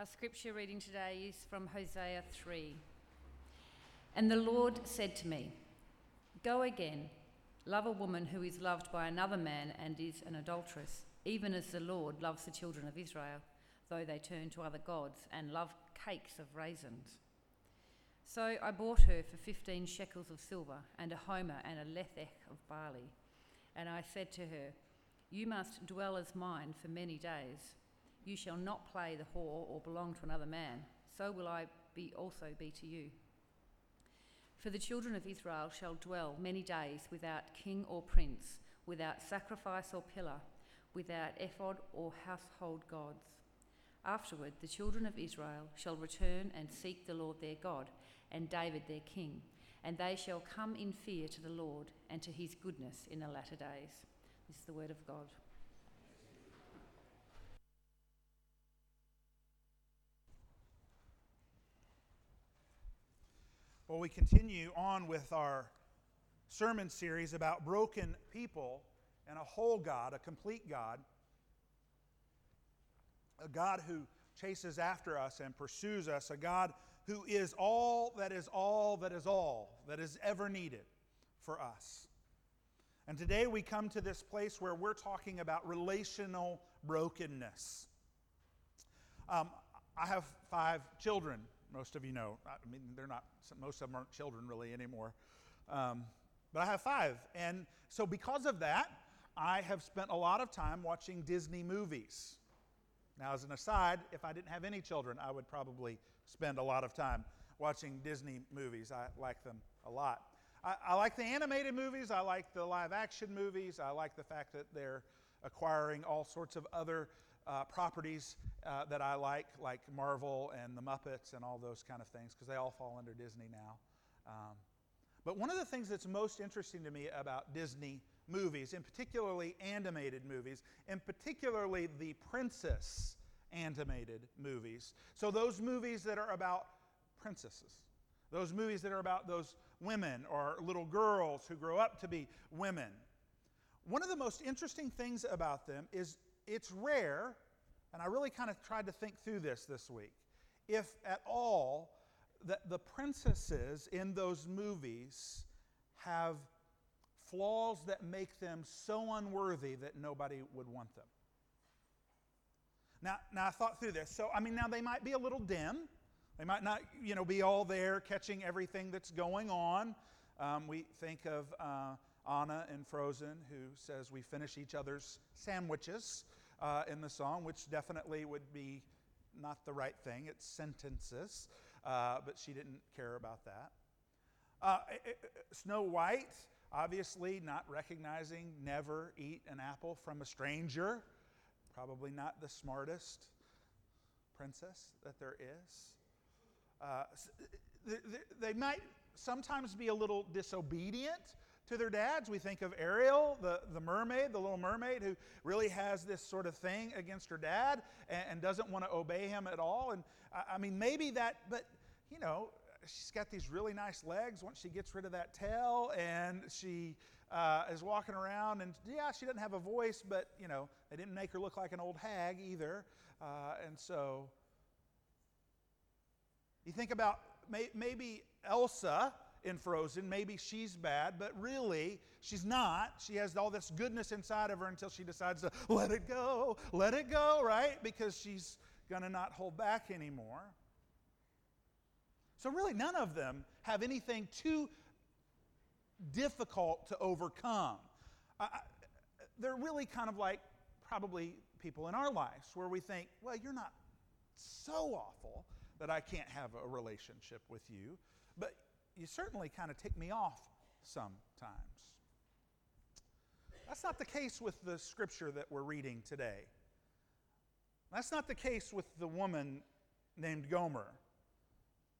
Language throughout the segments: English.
Our scripture reading today is from Hosea 3. And the Lord said to me, Go again, love a woman who is loved by another man and is an adulteress, even as the Lord loves the children of Israel, though they turn to other gods and love cakes of raisins. So I bought her for fifteen shekels of silver, and a homer and a lethech of barley. And I said to her, You must dwell as mine for many days. You shall not play the whore or belong to another man. So will I be also be to you. For the children of Israel shall dwell many days without king or prince, without sacrifice or pillar, without ephod or household gods. Afterward, the children of Israel shall return and seek the Lord their God, and David their king, and they shall come in fear to the Lord and to his goodness in the latter days. This is the word of God. Well, we continue on with our sermon series about broken people and a whole God, a complete God, a God who chases after us and pursues us, a God who is all that is all that is all that is ever needed for us. And today we come to this place where we're talking about relational brokenness. Um, I have five children most of you know. I mean, they're not, most of them aren't children really anymore. Um, but I have five. And so, because of that, I have spent a lot of time watching Disney movies. Now, as an aside, if I didn't have any children, I would probably spend a lot of time watching Disney movies. I like them a lot. I, I like the animated movies, I like the live action movies, I like the fact that they're acquiring all sorts of other uh, properties uh, that I like, like Marvel and the Muppets and all those kind of things, because they all fall under Disney now. Um, but one of the things that's most interesting to me about Disney movies, and particularly animated movies, and particularly the princess animated movies, so those movies that are about princesses, those movies that are about those women or little girls who grow up to be women. One of the most interesting things about them is it's rare, and I really kind of tried to think through this this week, if at all, that the princesses in those movies have flaws that make them so unworthy that nobody would want them. Now, now I thought through this. So, I mean, now they might be a little dim. They might not, you know, be all there catching everything that's going on. Um, we think of uh, Anna in Frozen, who says we finish each other's sandwiches uh, in the song, which definitely would be not the right thing. It's sentences, uh, but she didn't care about that. Uh, Snow White, obviously not recognizing never eat an apple from a stranger. Probably not the smartest princess that there is. Uh, they might sometimes be a little disobedient to their dads. We think of Ariel, the, the mermaid, the little mermaid, who really has this sort of thing against her dad and, and doesn't want to obey him at all. And I, I mean, maybe that, but you know, she's got these really nice legs once she gets rid of that tail and she uh, is walking around and yeah she doesn't have a voice but you know they didn't make her look like an old hag either uh, and so you think about may, maybe elsa in Frozen. Maybe she's bad, but really, she's not. She has all this goodness inside of her until she decides to let it go, let it go, right? Because she's going to not hold back anymore. So, really, none of them have anything too difficult to overcome. They're really kind of like probably people in our lives where we think, well, you're not so awful that I can't have a relationship with you. But you certainly kind of tick me off sometimes. That's not the case with the scripture that we're reading today. That's not the case with the woman named Gomer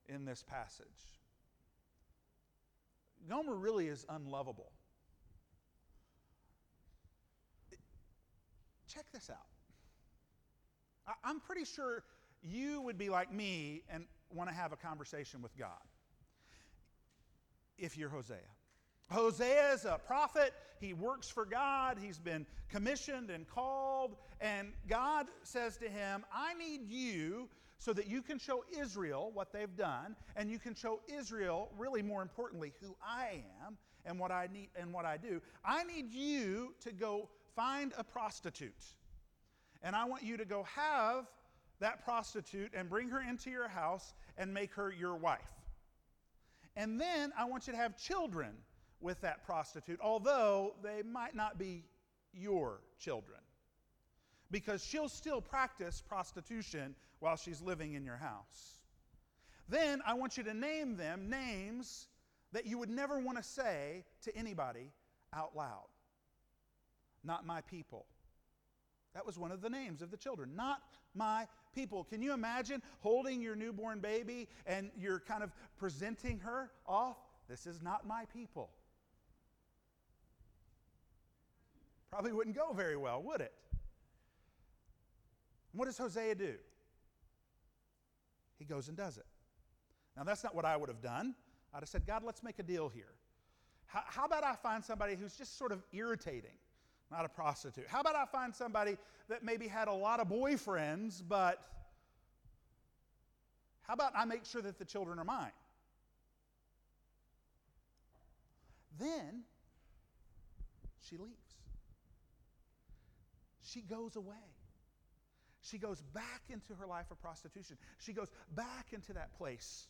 in this passage. Gomer really is unlovable. Check this out. I'm pretty sure you would be like me and want to have a conversation with God if you're Hosea. Hosea is a prophet. He works for God. He's been commissioned and called. And God says to him, I need you so that you can show Israel what they've done, and you can show Israel, really more importantly, who I am and what I need and what I do. I need you to go find a prostitute. And I want you to go have that prostitute and bring her into your house and make her your wife. And then I want you to have children with that prostitute, although they might not be your children. Because she'll still practice prostitution while she's living in your house. Then I want you to name them names that you would never want to say to anybody out loud. Not my people. That was one of the names of the children. Not my people. Can you imagine holding your newborn baby and you're kind of presenting her off? This is not my people. Probably wouldn't go very well, would it? what does Hosea do? He goes and does it. Now, that's not what I would have done. I'd have said, God, let's make a deal here. How, about I find somebody who's just sort of irritating? Not a prostitute. How about I find somebody that maybe had a lot of boyfriends, but how about I make sure that the children are mine? Then she leaves. She goes away. She goes back into her life of prostitution. She goes back into that place.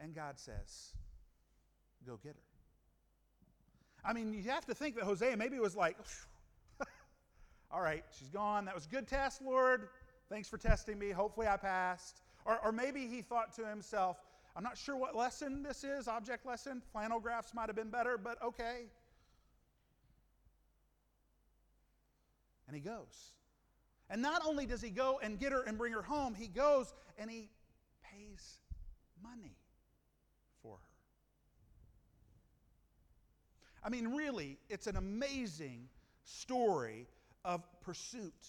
And God says, Go get her. I mean, you have to think that Hosea maybe was like, all right, she's gone. That was a good test, Lord. Thanks for testing me. Hopefully I passed. Or, or maybe he thought to himself, I'm not sure what lesson this is, object lesson. Flannel graphs might have been better, but okay. And he goes. And not only does he go and get her and bring her home, he goes and he pays money for her. I mean, really, it's an amazing story of pursuit.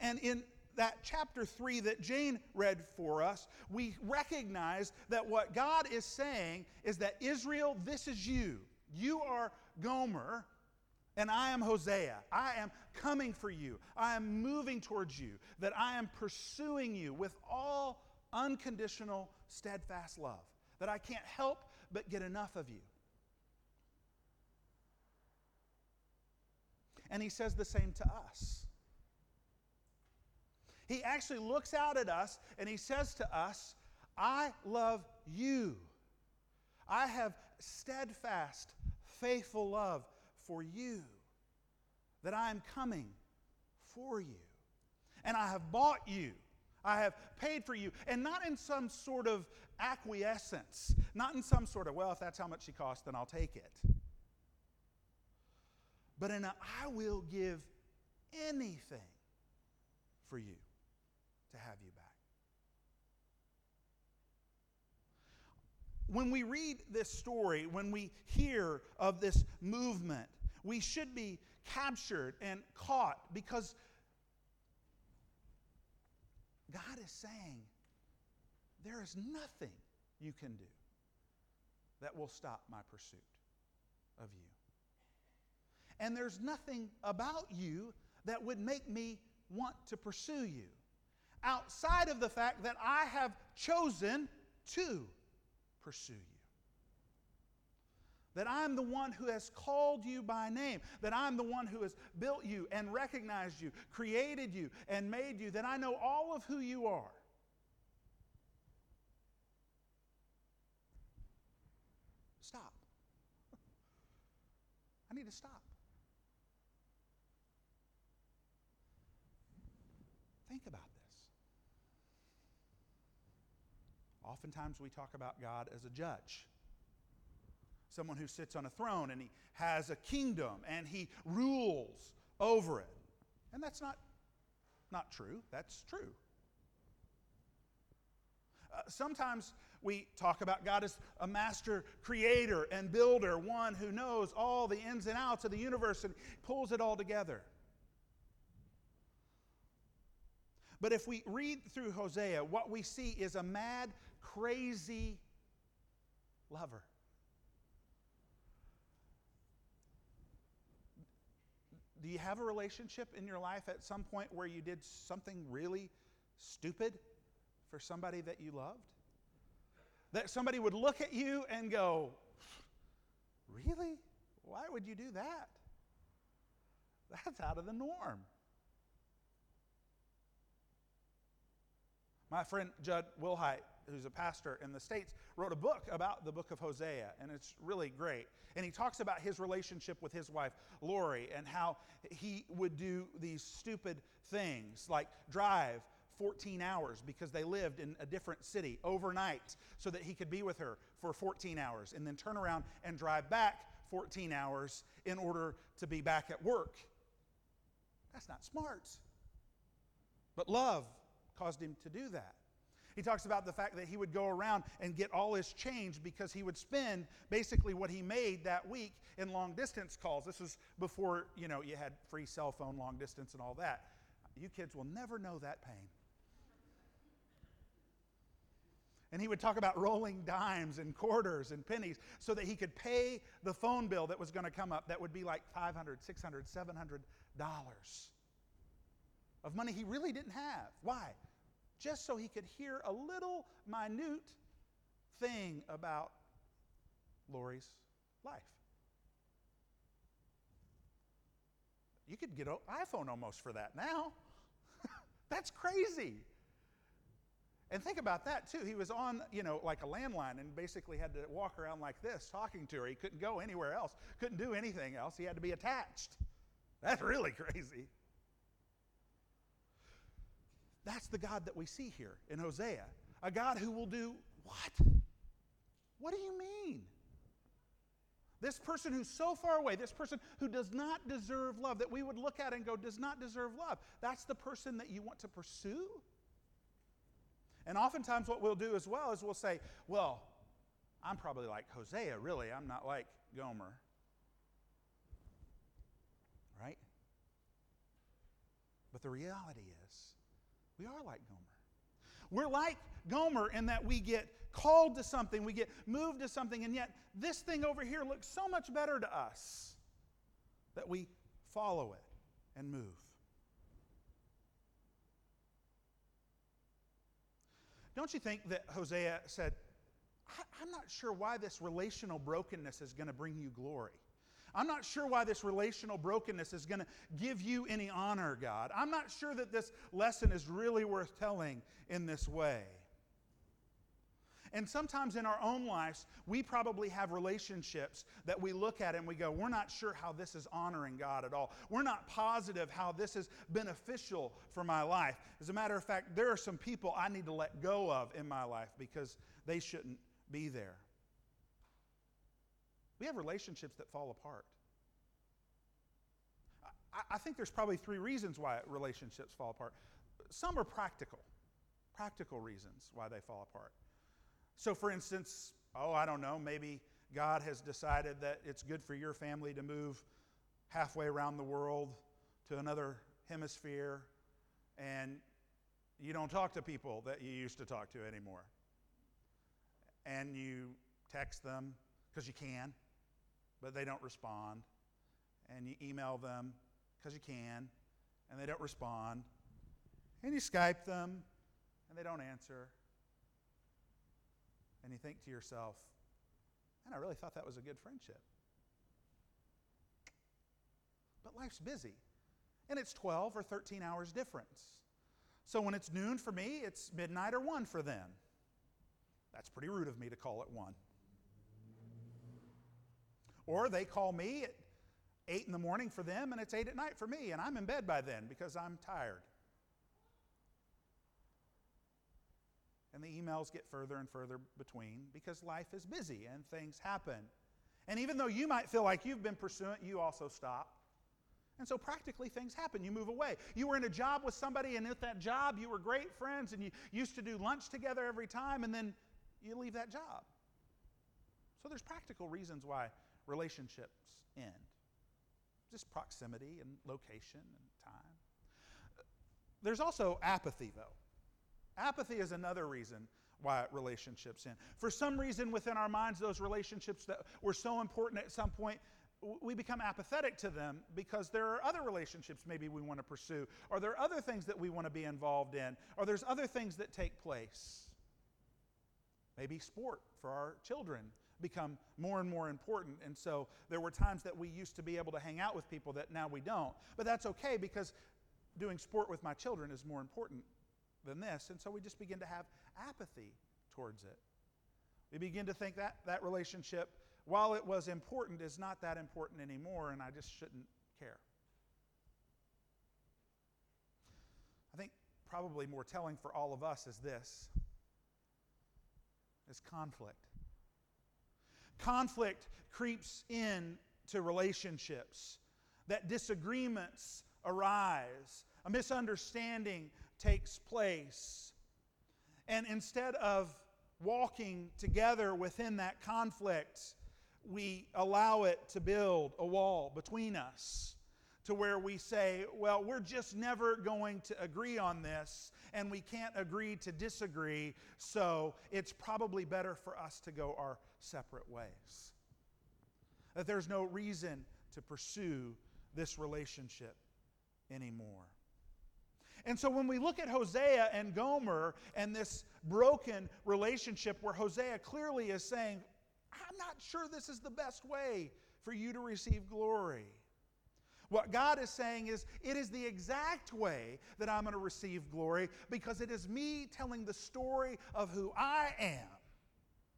And in that chapter 3 that Jane read for us, we recognize that what God is saying is that Israel, this is you. You are Gomer, and I am Hosea. I am coming for you. I am moving towards you. That I am pursuing you with all unconditional, steadfast love. That I can't help but get enough of you. And he says the same to us. He actually looks out at us and he says to us, I love you. I have steadfast, faithful love for you, that I am coming for you. And I have bought you. I have paid for you. And not in some sort of acquiescence, not in some sort of, well, if that's how much she costs, then I'll take it but in a I will give anything for you to have you back. When we read this story, when we hear of this movement, we should be captured and caught because God is saying there is nothing you can do that will stop my pursuit of you. And there's nothing about you that would make me want to pursue you outside of the fact that I have chosen to pursue you. That I'm the one who has called you by name. That I'm the one who has built you and recognized you, created you, and made you. That I know all of who you are. Stop. I need to stop. Think about this. Oftentimes we talk about God as a judge, someone who sits on a throne and he has a kingdom and he rules over it. And that's not, not true, that's true. Uh, sometimes we talk about God as a master creator and builder, one who knows all the ins and outs of the universe and pulls it all together. But if we read through Hosea, what we see is a mad, crazy lover. Do you have a relationship in your life at some point where you did something really stupid for somebody that you loved? That somebody would look at you and go, Really? Why would you do that? That's out of the norm. My friend Jud Wilhite, who's a pastor in the States, wrote a book about the book of Hosea, and it's really great. And he talks about his relationship with his wife, Lori, and how he would do these stupid things like drive 14 hours because they lived in a different city overnight so that he could be with her for 14 hours and then turn around and drive back 14 hours in order to be back at work. That's not smart. But love caused him to do that. He talks about the fact that he would go around and get all his change because he would spend basically what he made that week in long distance calls. This was before, you know, you had free cell phone long distance and all that. You kids will never know that pain. And he would talk about rolling dimes and quarters and pennies so that he could pay the phone bill that was going to come up that would be like 500, 600, 700 dollars of money he really didn't have. Why? Just so he could hear a little minute thing about Lori's life. You could get an iPhone almost for that now. That's crazy. And think about that too. He was on, you know, like a landline and basically had to walk around like this talking to her. He couldn't go anywhere else, couldn't do anything else. He had to be attached. That's really crazy. That's the God that we see here in Hosea. A God who will do what? What do you mean? This person who's so far away, this person who does not deserve love, that we would look at and go, does not deserve love. That's the person that you want to pursue? And oftentimes, what we'll do as well is we'll say, well, I'm probably like Hosea, really. I'm not like Gomer. Right? But the reality is, we are like Gomer. We're like Gomer in that we get called to something, we get moved to something, and yet this thing over here looks so much better to us that we follow it and move. Don't you think that Hosea said, I'm not sure why this relational brokenness is going to bring you glory? I'm not sure why this relational brokenness is going to give you any honor, God. I'm not sure that this lesson is really worth telling in this way. And sometimes in our own lives, we probably have relationships that we look at and we go, we're not sure how this is honoring God at all. We're not positive how this is beneficial for my life. As a matter of fact, there are some people I need to let go of in my life because they shouldn't be there. We have relationships that fall apart. I, I think there's probably three reasons why relationships fall apart. Some are practical, practical reasons why they fall apart. So, for instance, oh, I don't know, maybe God has decided that it's good for your family to move halfway around the world to another hemisphere, and you don't talk to people that you used to talk to anymore. And you text them because you can, but they don't respond. And you email them because you can, and they don't respond. And you Skype them, and they don't answer and you think to yourself, man, I really thought that was a good friendship. But life's busy, and it's 12 or 13 hours difference. So when it's noon for me, it's midnight or 1 for them. That's pretty rude of me to call it 1. Or they call me at 8 in the morning for them, and it's 8 at night for me, and I'm in bed by then because I'm tired. and the emails get further and further between because life is busy and things happen. And even though you might feel like you've been pursuing, you also stop. And so practically things happen. You move away. You were in a job with somebody, and at that job, you were great friends and you used to do lunch together every time, and then you leave that job. So there's practical reasons why relationships end just proximity and location and time. There's also apathy, though. Apathy is another reason why relationships end. For some reason within our minds, those relationships that were so important at some point, we become apathetic to them because there are other relationships maybe we want to pursue, or there are other things that we want to be involved in, or there's other things that take place. Maybe sport for our children become more and more important. And so there were times that we used to be able to hang out with people that now we don't. But that's okay because doing sport with my children is more important than this. And so we just begin to have apathy towards it. We begin to think that that relationship, while it was important, is not that important anymore, and I just shouldn't care. I think probably more telling for all of us is this is conflict. Conflict creeps in to relationships, that disagreements arise, a misunderstanding takes place. And instead of walking together within that conflict, we allow it to build a wall between us to where we say, well, we're just never going to agree on this, and we can't agree to disagree, so it's probably better for us to go our separate ways. That there's no reason to pursue this relationship anymore. And so when we look at Hosea and Gomer and this broken relationship where Hosea clearly is saying, I'm not sure this is the best way for you to receive glory. What God is saying is, it is the exact way that I'm going to receive glory because it is me telling the story of who I am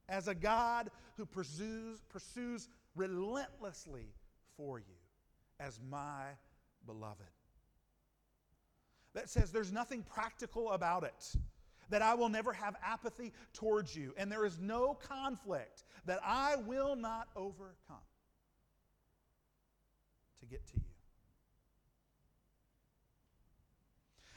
as a God who pursues, pursues relentlessly for you as my beloved that says there's nothing practical about it, that I will never have apathy towards you, and there is no conflict that I will not overcome to get to you.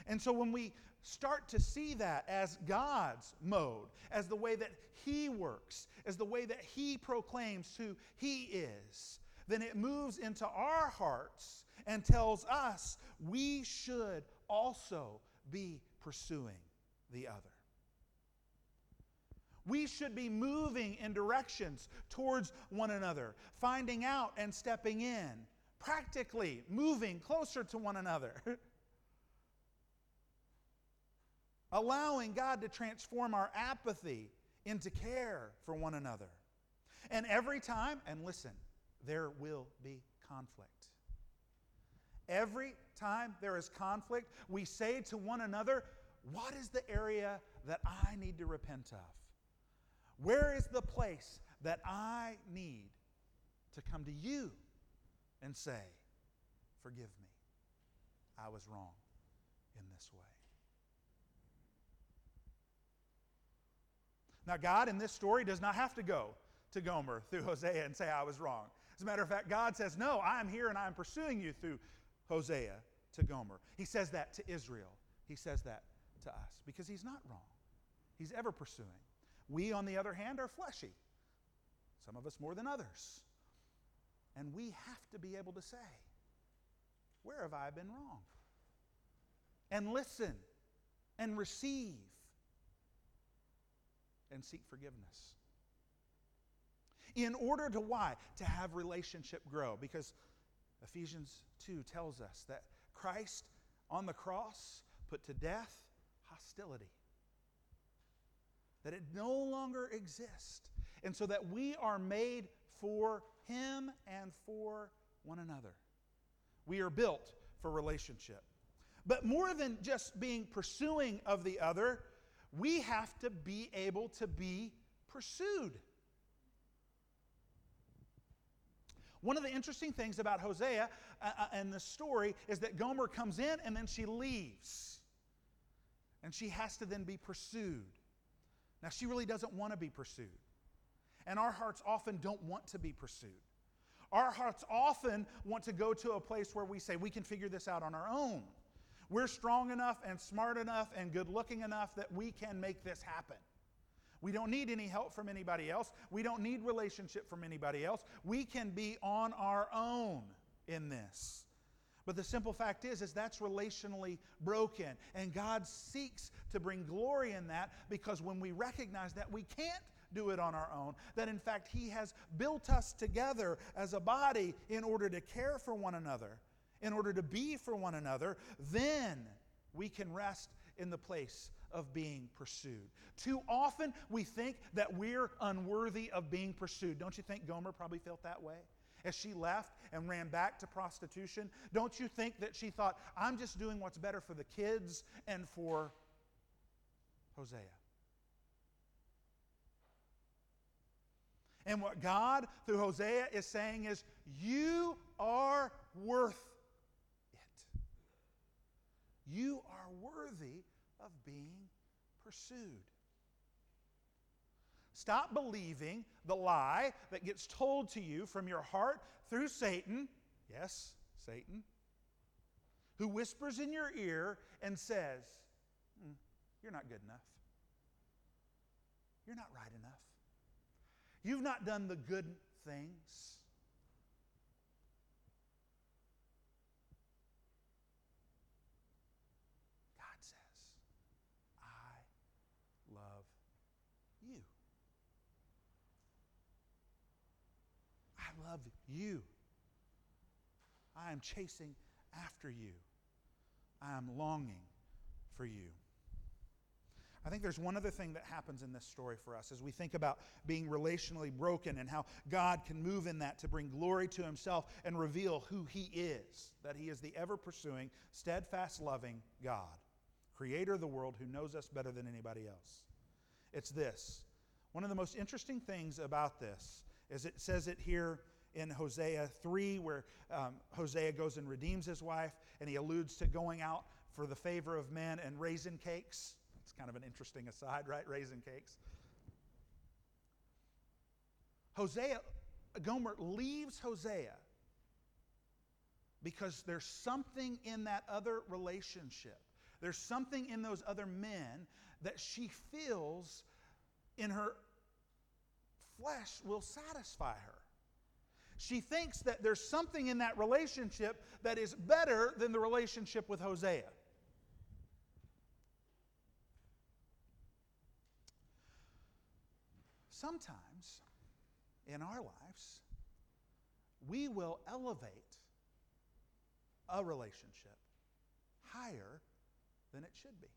And so when we start to see that as God's mode, as the way that He works, as the way that He proclaims who He is, then it moves into our hearts and tells us we should also be pursuing the other. We should be moving in directions towards one another, finding out and stepping in, practically moving closer to one another. Allowing God to transform our apathy into care for one another. And every time, and listen, there will be conflict. Every time there is conflict, we say to one another, What is the area that I need to repent of? Where is the place that I need to come to you and say, Forgive me. I was wrong in this way. Now, God in this story does not have to go to Gomer through Hosea and say, I was wrong. As a matter of fact, God says, No, I am here and I am pursuing you through Hosea to Gomer. He says that to Israel. He says that to us because he's not wrong. He's ever pursuing. We, on the other hand, are fleshy, some of us more than others. And we have to be able to say, Where have I been wrong? And listen and receive and seek forgiveness. In order to why? To have relationship grow. Because Ephesians 2 tells us that Christ on the cross put to death hostility, that it no longer exists, and so that we are made for Him and for one another. We are built for relationship. But more than just being pursuing of the other, we have to be able to be pursued. One of the interesting things about Hosea uh, uh, and the story is that Gomer comes in and then she leaves. And she has to then be pursued. Now, she really doesn't want to be pursued. And our hearts often don't want to be pursued. Our hearts often want to go to a place where we say we can figure this out on our own. We're strong enough and smart enough and good looking enough that we can make this happen. We don't need any help from anybody else. We don't need relationship from anybody else. We can be on our own in this. But the simple fact is is that's relationally broken and God seeks to bring glory in that because when we recognize that we can't do it on our own. That in fact, He has built us together as a body in order to care for one another, in order to be for one another. Then we can rest in the place of being pursued. Too often we think that we're unworthy of being pursued. Don't you think Gomer probably felt that way? As she left and ran back to prostitution, don't you think that she thought, I'm just doing what's better for the kids and for Hosea? And what God, through Hosea, is saying is, You are worth it. You are worthy of being pursued. Stop believing the lie that gets told to you from your heart through Satan. Yes, Satan. Who whispers in your ear and says, mm, You're not good enough. You're not right enough. You've not done the good things. God says, I love you. I love you. I am chasing after you. I am longing for you. I think there's one other thing that happens in this story for us as we think about being relationally broken and how God can move in that to bring glory to himself and reveal who he is that he is the ever pursuing, steadfast, loving God, creator of the world who knows us better than anybody else. It's this. One of the most interesting things about this is it says it here in Hosea 3, where um, Hosea goes and redeems his wife, and he alludes to going out for the favor of men and raisin cakes It's kind of an interesting aside, right? Raisin cakes. Hosea, Gomer leaves Hosea because there's something in that other relationship. There's something in those other men that she feels in her flesh will satisfy her. She thinks that there's something in that relationship that is better than the relationship with Hosea. Sometimes in our lives, we will elevate a relationship higher than it should be.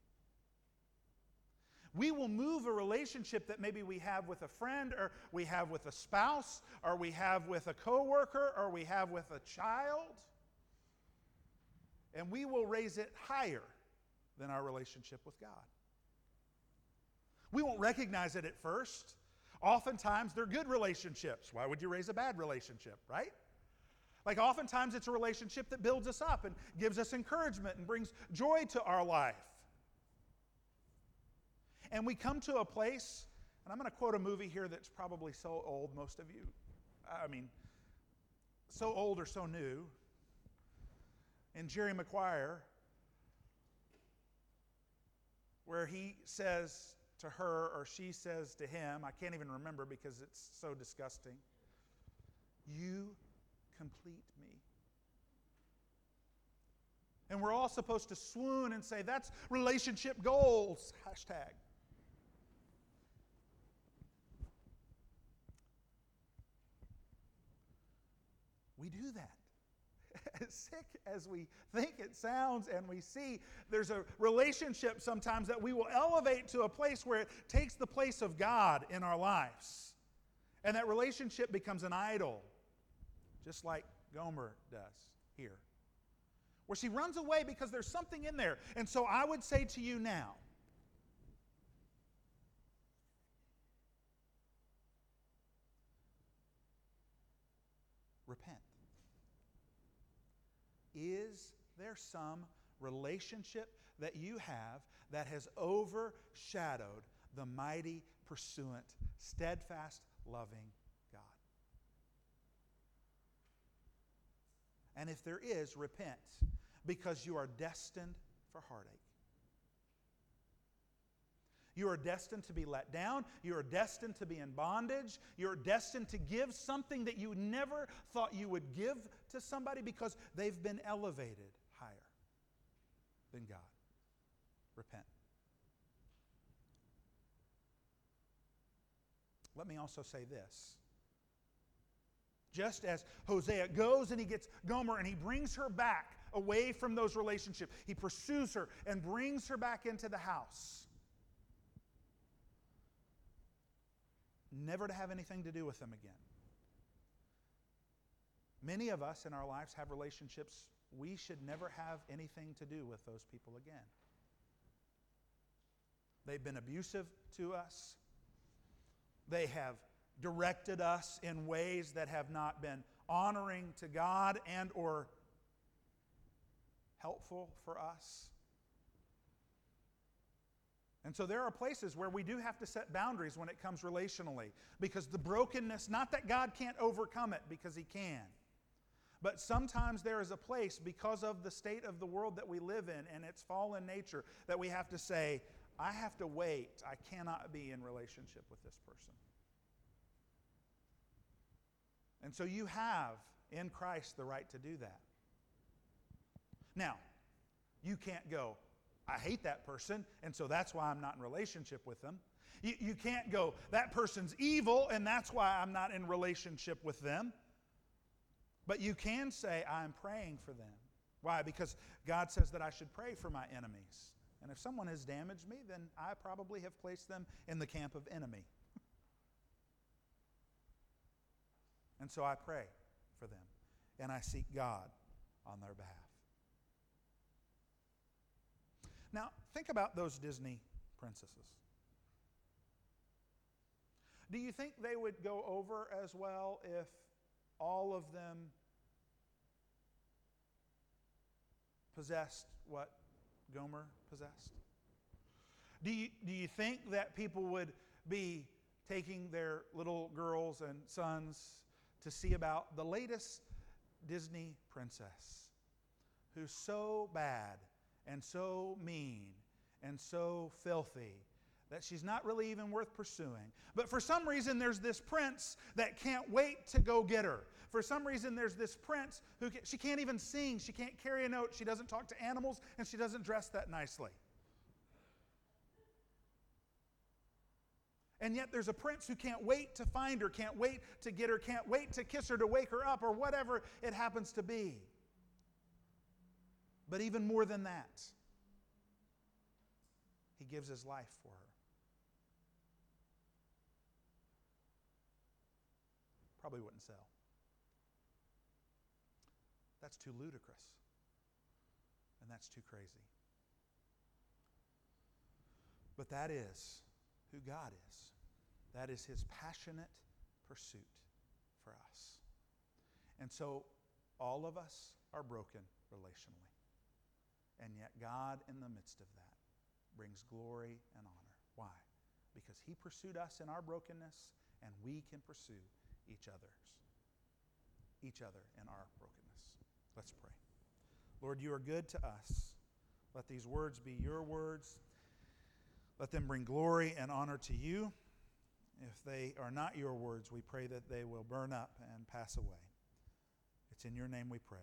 We will move a relationship that maybe we have with a friend or we have with a spouse or we have with a coworker or we have with a child and we will raise it higher than our relationship with God. We won't recognize it at first. Oftentimes, they're good relationships. Why would you raise a bad relationship, right? Like, oftentimes, it's a relationship that builds us up and gives us encouragement and brings joy to our life. And we come to a place, and I'm going to quote a movie here that's probably so old, most of you, I mean, so old or so new. And Jerry Maguire, where he says, to her or she says to him, I can't even remember because it's so disgusting, You complete me. And we're all supposed to swoon and say, That's relationship goals. Hashtag. We do that as sick as we think it sounds and we see, there's a relationship sometimes that we will elevate to a place where it takes the place of God in our lives. And that relationship becomes an idol, just like Gomer does here, where she runs away because there's something in there. And so I would say to you now, repent. Is there some relationship that you have that has overshadowed the mighty, pursuant, steadfast, loving God? And if there is, repent because you are destined for heartache. You are destined to be let down. You are destined to be in bondage. You're destined to give something that you never thought you would give to somebody because they've been elevated higher than God. Repent. Let me also say this. Just as Hosea goes and he gets Gomer and he brings her back away from those relationships, he pursues her and brings her back into the house. Never to have anything to do with them again. Many of us in our lives have relationships we should never have anything to do with those people again. They've been abusive to us. They have directed us in ways that have not been honoring to God and or helpful for us. And so there are places where we do have to set boundaries when it comes relationally because the brokenness, not that God can't overcome it because he can. But sometimes there is a place because of the state of the world that we live in and its fallen nature that we have to say, I have to wait. I cannot be in relationship with this person. And so you have in Christ the right to do that. Now, you can't go, I hate that person, and so that's why I'm not in relationship with them. You, you can't go, that person's evil, and that's why I'm not in relationship with them. But you can say, I'm praying for them. Why? Because God says that I should pray for my enemies. And if someone has damaged me, then I probably have placed them in the camp of enemy. and so I pray for them, and I seek God on their behalf. Now, think about those Disney princesses. Do you think they would go over as well if all of them possessed what Gomer possessed? Do you, do you think that people would be taking their little girls and sons to see about the latest Disney princess who's so bad and so mean and so filthy that she's not really even worth pursuing. But for some reason, there's this prince that can't wait to go get her. For some reason, there's this prince who can, she can't even sing, she can't carry a note, she doesn't talk to animals, and she doesn't dress that nicely. And yet, there's a prince who can't wait to find her, can't wait to get her, can't wait to kiss her, to wake her up, or whatever it happens to be. But even more than that, he gives his life for her. Probably wouldn't sell. That's too ludicrous. And that's too crazy. But that is who God is. That is his passionate pursuit for us. And so all of us are broken relationally. And yet, God, in the midst of that, brings glory and honor. Why? Because He pursued us in our brokenness, and we can pursue each other's, each other in our brokenness. Let's pray. Lord, you are good to us. Let these words be your words. Let them bring glory and honor to you. If they are not your words, we pray that they will burn up and pass away. It's in your name we pray.